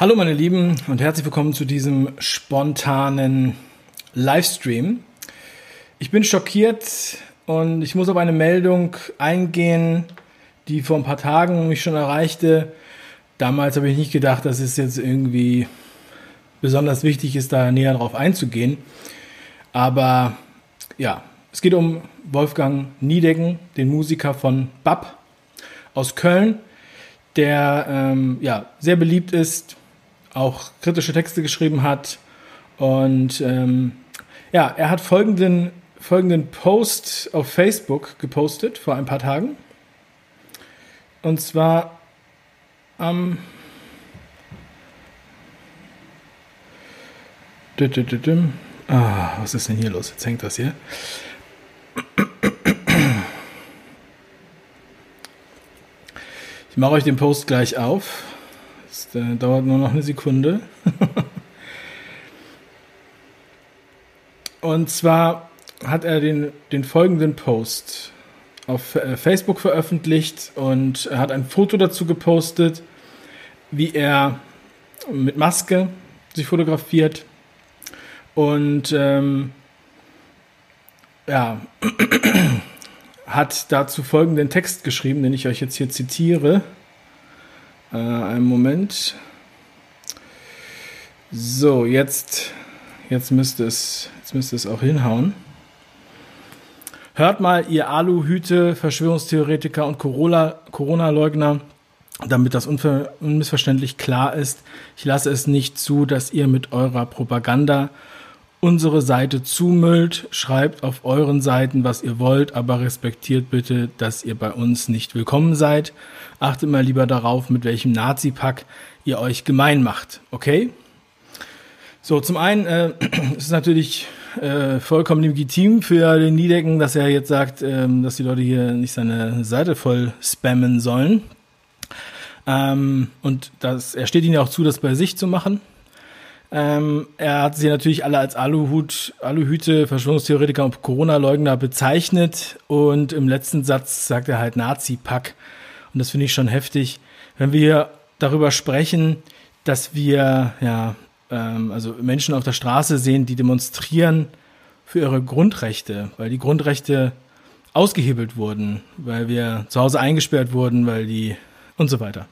Hallo meine Lieben und herzlich willkommen zu diesem spontanen Livestream. Ich bin schockiert und ich muss auf eine Meldung eingehen, die vor ein paar Tagen mich schon erreichte. Damals habe ich nicht gedacht, dass es jetzt irgendwie besonders wichtig ist, da näher drauf einzugehen. Aber ja, es geht um Wolfgang Niedecken, den Musiker von BAP aus Köln, der ähm, ja, sehr beliebt ist, auch kritische Texte geschrieben hat. Und ähm, ja, er hat folgenden, folgenden Post auf Facebook gepostet vor ein paar Tagen. Und zwar am ähm, ah, was ist denn hier los? Jetzt hängt das hier. Ich mache euch den Post gleich auf. Das äh, dauert nur noch eine Sekunde. Und zwar hat er den, den folgenden Post auf äh, Facebook veröffentlicht und hat ein Foto dazu gepostet, wie er mit Maske sich fotografiert und ähm, ja, hat dazu folgenden Text geschrieben, den ich euch jetzt hier zitiere. Äh, einen Moment. So, jetzt, jetzt müsste es, jetzt müsste es auch hinhauen. Hört mal, ihr Aluhüte, Verschwörungstheoretiker und Corona-Leugner, damit das unmissverständlich klar ist. Ich lasse es nicht zu, dass ihr mit eurer Propaganda unsere Seite zumüllt, schreibt auf euren Seiten, was ihr wollt, aber respektiert bitte, dass ihr bei uns nicht willkommen seid. Achtet mal lieber darauf, mit welchem Nazi-Pack ihr euch gemein macht, okay? So, zum einen äh, ist es natürlich äh, vollkommen legitim für den Niedecken, dass er jetzt sagt, äh, dass die Leute hier nicht seine Seite voll spammen sollen. Ähm, und das, er steht ihnen ja auch zu, das bei sich zu machen. Ähm, er hat sie natürlich alle als Aluhut, Aluhüte, Verschwörungstheoretiker und Corona-Leugner bezeichnet und im letzten Satz sagt er halt Nazi-Pack. Und das finde ich schon heftig, wenn wir darüber sprechen, dass wir ja ähm, also Menschen auf der Straße sehen, die demonstrieren für ihre Grundrechte, weil die Grundrechte ausgehebelt wurden, weil wir zu Hause eingesperrt wurden, weil die und so weiter.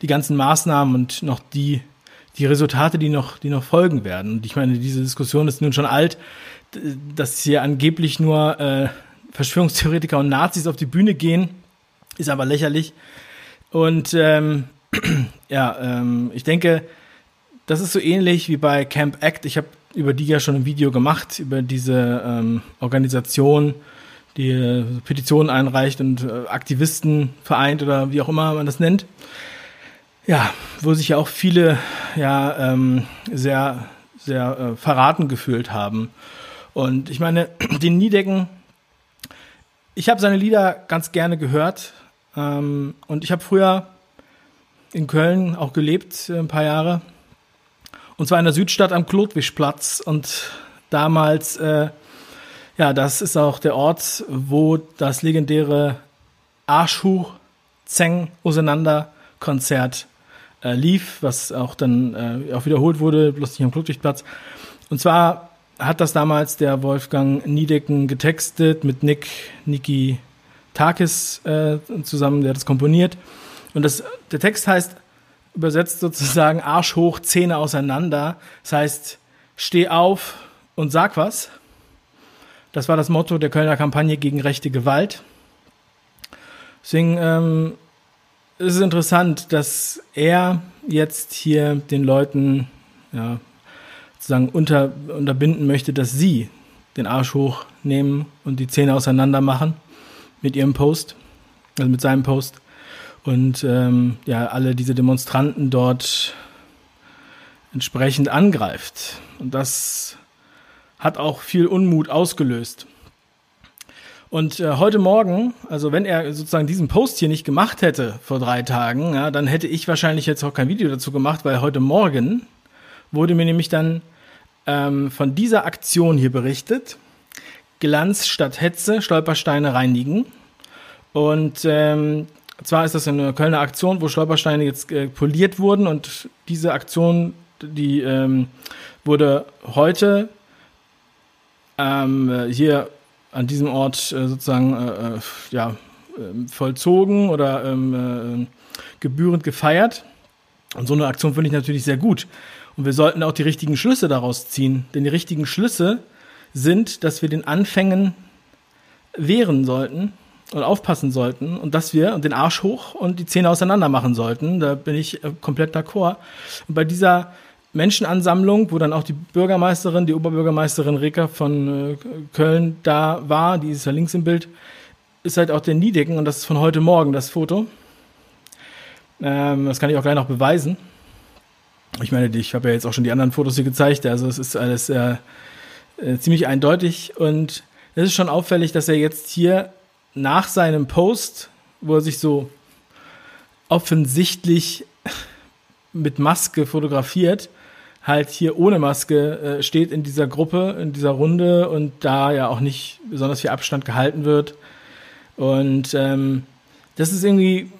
Die ganzen Maßnahmen und noch die die Resultate, die noch, die noch folgen werden. Und ich meine, diese Diskussion ist nun schon alt, dass hier angeblich nur äh, Verschwörungstheoretiker und Nazis auf die Bühne gehen, ist aber lächerlich. Und ähm, ja, ähm, ich denke, das ist so ähnlich wie bei Camp Act. Ich habe über die ja schon ein Video gemacht, über diese ähm, Organisation, die äh, Petitionen einreicht und äh, Aktivisten vereint oder wie auch immer man das nennt ja, wo sich ja auch viele ja ähm, sehr, sehr äh, verraten gefühlt haben. Und ich meine, den Niedecken, ich habe seine Lieder ganz gerne gehört. Ähm, und ich habe früher in Köln auch gelebt, äh, ein paar Jahre. Und zwar in der Südstadt am Klotwischplatz. Und damals, äh, ja, das ist auch der Ort, wo das legendäre Arschhuch Zeng auseinander Konzert äh, lief, was auch dann äh, auch wiederholt wurde, bloß nicht am Flutlichtplatz. Und zwar hat das damals der Wolfgang Niedecken getextet mit Nick, Niki Takis äh, zusammen, der hat das komponiert. Und das, der Text heißt übersetzt sozusagen Arsch hoch, Zähne auseinander. Das heißt, steh auf und sag was. Das war das Motto der Kölner Kampagne gegen rechte Gewalt. Deswegen ähm, es ist interessant, dass er jetzt hier den Leuten ja, sozusagen unter, unterbinden möchte, dass sie den Arsch hochnehmen und die Zähne auseinander machen mit ihrem Post, also mit seinem Post. Und ähm, ja, alle diese Demonstranten dort entsprechend angreift. Und das hat auch viel Unmut ausgelöst. Und äh, heute Morgen, also wenn er sozusagen diesen Post hier nicht gemacht hätte vor drei Tagen, ja, dann hätte ich wahrscheinlich jetzt auch kein Video dazu gemacht, weil heute Morgen wurde mir nämlich dann ähm, von dieser Aktion hier berichtet. Glanz statt Hetze, Stolpersteine reinigen. Und ähm, zwar ist das eine Kölner Aktion, wo Stolpersteine jetzt äh, poliert wurden und diese Aktion, die ähm, wurde heute ähm, hier an diesem Ort äh, sozusagen äh, äh ja, ähm, vollzogen oder ähm, äh, gebührend gefeiert. Und so eine Aktion finde ich natürlich sehr gut. Und wir sollten auch die richtigen Schlüsse daraus ziehen. Denn die richtigen Schlüsse sind, dass wir den Anfängen wehren sollten und aufpassen sollten und dass wir den Arsch hoch und die Zähne auseinander machen sollten. Da bin ich äh, komplett d'accord. Und bei dieser Menschenansammlung, wo dann auch die Bürgermeisterin, die Oberbürgermeisterin Reker von äh, Köln da war, die ist ja links im Bild, ist halt auch der Niedecken und das ist von heute Morgen das Foto. Ähm, das kann ich auch gleich noch beweisen. Ich meine, ich habe ja jetzt auch schon die anderen Fotos hier gezeigt, also es ist alles äh, äh, ziemlich eindeutig und es ist schon auffällig, dass er jetzt hier nach seinem Post, wo er sich so offensichtlich mit Maske fotografiert, halt hier ohne Maske äh, steht in dieser Gruppe, in dieser Runde und da ja auch nicht besonders viel Abstand gehalten wird. Und ähm, das ist irgendwie,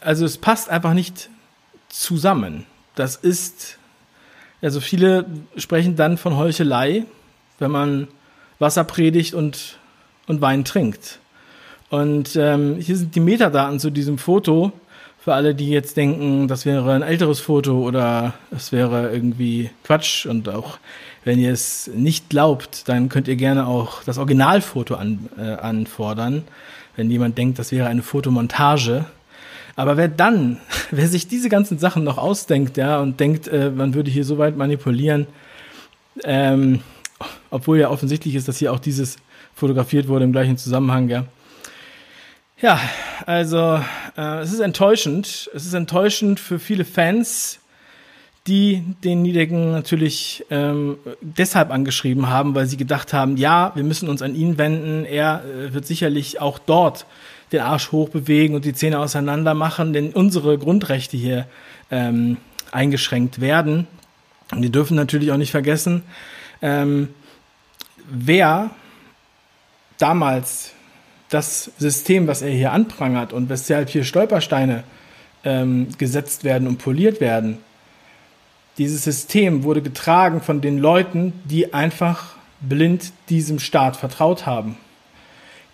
also es passt einfach nicht zusammen. Das ist, also viele sprechen dann von Heuchelei, wenn man Wasser predigt und, und Wein trinkt. Und ähm, hier sind die Metadaten zu diesem Foto. Für alle, die jetzt denken, das wäre ein älteres Foto oder es wäre irgendwie Quatsch. Und auch wenn ihr es nicht glaubt, dann könnt ihr gerne auch das Originalfoto an, äh, anfordern, wenn jemand denkt, das wäre eine Fotomontage. Aber wer dann, wer sich diese ganzen Sachen noch ausdenkt, ja, und denkt, äh, man würde hier so weit manipulieren, ähm, obwohl ja offensichtlich ist, dass hier auch dieses fotografiert wurde im gleichen Zusammenhang, ja. Ja, also äh, es ist enttäuschend. Es ist enttäuschend für viele Fans, die den Niedecken natürlich ähm, deshalb angeschrieben haben, weil sie gedacht haben, ja, wir müssen uns an ihn wenden. Er äh, wird sicherlich auch dort den Arsch hochbewegen und die Zähne auseinander machen, denn unsere Grundrechte hier ähm, eingeschränkt werden. Und die dürfen natürlich auch nicht vergessen, ähm, wer damals das System, was er hier anprangert und weshalb hier Stolpersteine ähm, gesetzt werden und poliert werden, dieses System wurde getragen von den Leuten, die einfach blind diesem Staat vertraut haben,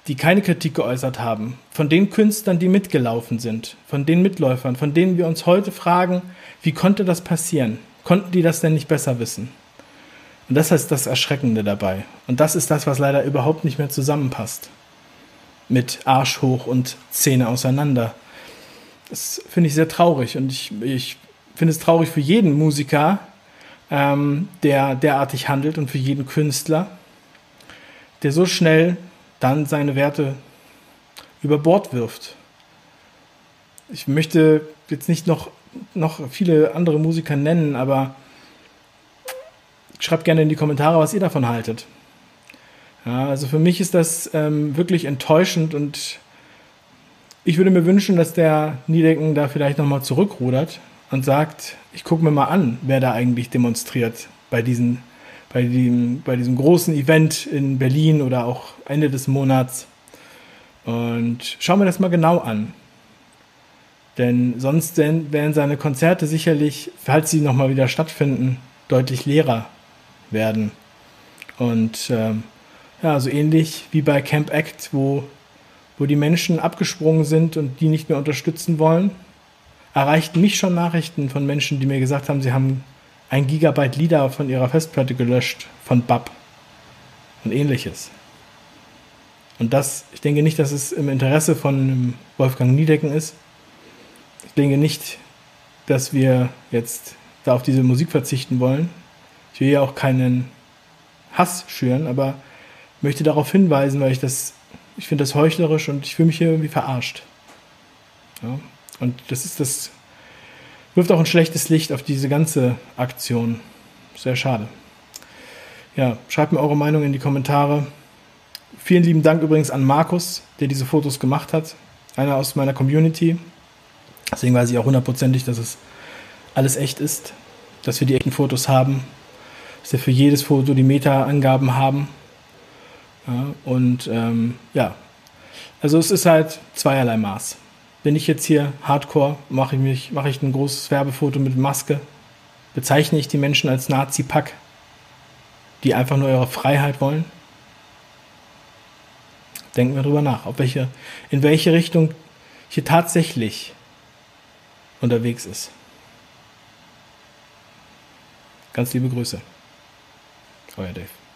die keine Kritik geäußert haben, von den Künstlern, die mitgelaufen sind, von den Mitläufern, von denen wir uns heute fragen, wie konnte das passieren? Konnten die das denn nicht besser wissen? Und das ist das Erschreckende dabei. Und das ist das, was leider überhaupt nicht mehr zusammenpasst. Mit Arsch hoch und Zähne auseinander. Das finde ich sehr traurig. Und ich, ich finde es traurig für jeden Musiker, ähm, der derartig handelt und für jeden Künstler, der so schnell dann seine Werte über Bord wirft. Ich möchte jetzt nicht noch, noch viele andere Musiker nennen, aber schreibt gerne in die Kommentare, was ihr davon haltet. Ja, also für mich ist das ähm, wirklich enttäuschend und ich würde mir wünschen, dass der Niedecken da vielleicht nochmal zurückrudert und sagt, ich gucke mir mal an, wer da eigentlich demonstriert bei, diesen, bei, dem, bei diesem großen Event in Berlin oder auch Ende des Monats. Und schau mir das mal genau an. Denn sonst wären seine Konzerte sicherlich, falls sie nochmal wieder stattfinden, deutlich leerer werden. Und ähm, ja, so ähnlich wie bei Camp Act, wo, wo die Menschen abgesprungen sind und die nicht mehr unterstützen wollen, erreichten mich schon Nachrichten von Menschen, die mir gesagt haben, sie haben ein Gigabyte Lieder von ihrer Festplatte gelöscht, von BAP und ähnliches. Und das, ich denke nicht, dass es im Interesse von Wolfgang Niedecken ist. Ich denke nicht, dass wir jetzt da auf diese Musik verzichten wollen. Ich will ja auch keinen Hass schüren, aber möchte darauf hinweisen, weil ich das, ich finde das heuchlerisch und ich fühle mich hier irgendwie verarscht. Ja, und das ist das, wirft auch ein schlechtes Licht auf diese ganze Aktion. Sehr schade. Ja, schreibt mir eure Meinung in die Kommentare. Vielen lieben Dank übrigens an Markus, der diese Fotos gemacht hat. Einer aus meiner Community. Deswegen weiß ich auch hundertprozentig, dass es alles echt ist. Dass wir die echten Fotos haben dass wir für jedes Foto die Meta-Angaben haben. Ja, und ähm, ja, also es ist halt zweierlei Maß. bin ich jetzt hier hardcore, mache ich, mich, mache ich ein großes Werbefoto mit Maske, bezeichne ich die Menschen als Nazi-Pack, die einfach nur ihre Freiheit wollen? Denken wir drüber nach, ob welche, in welche Richtung hier tatsächlich unterwegs ist. Ganz liebe Grüße. Euer Dave.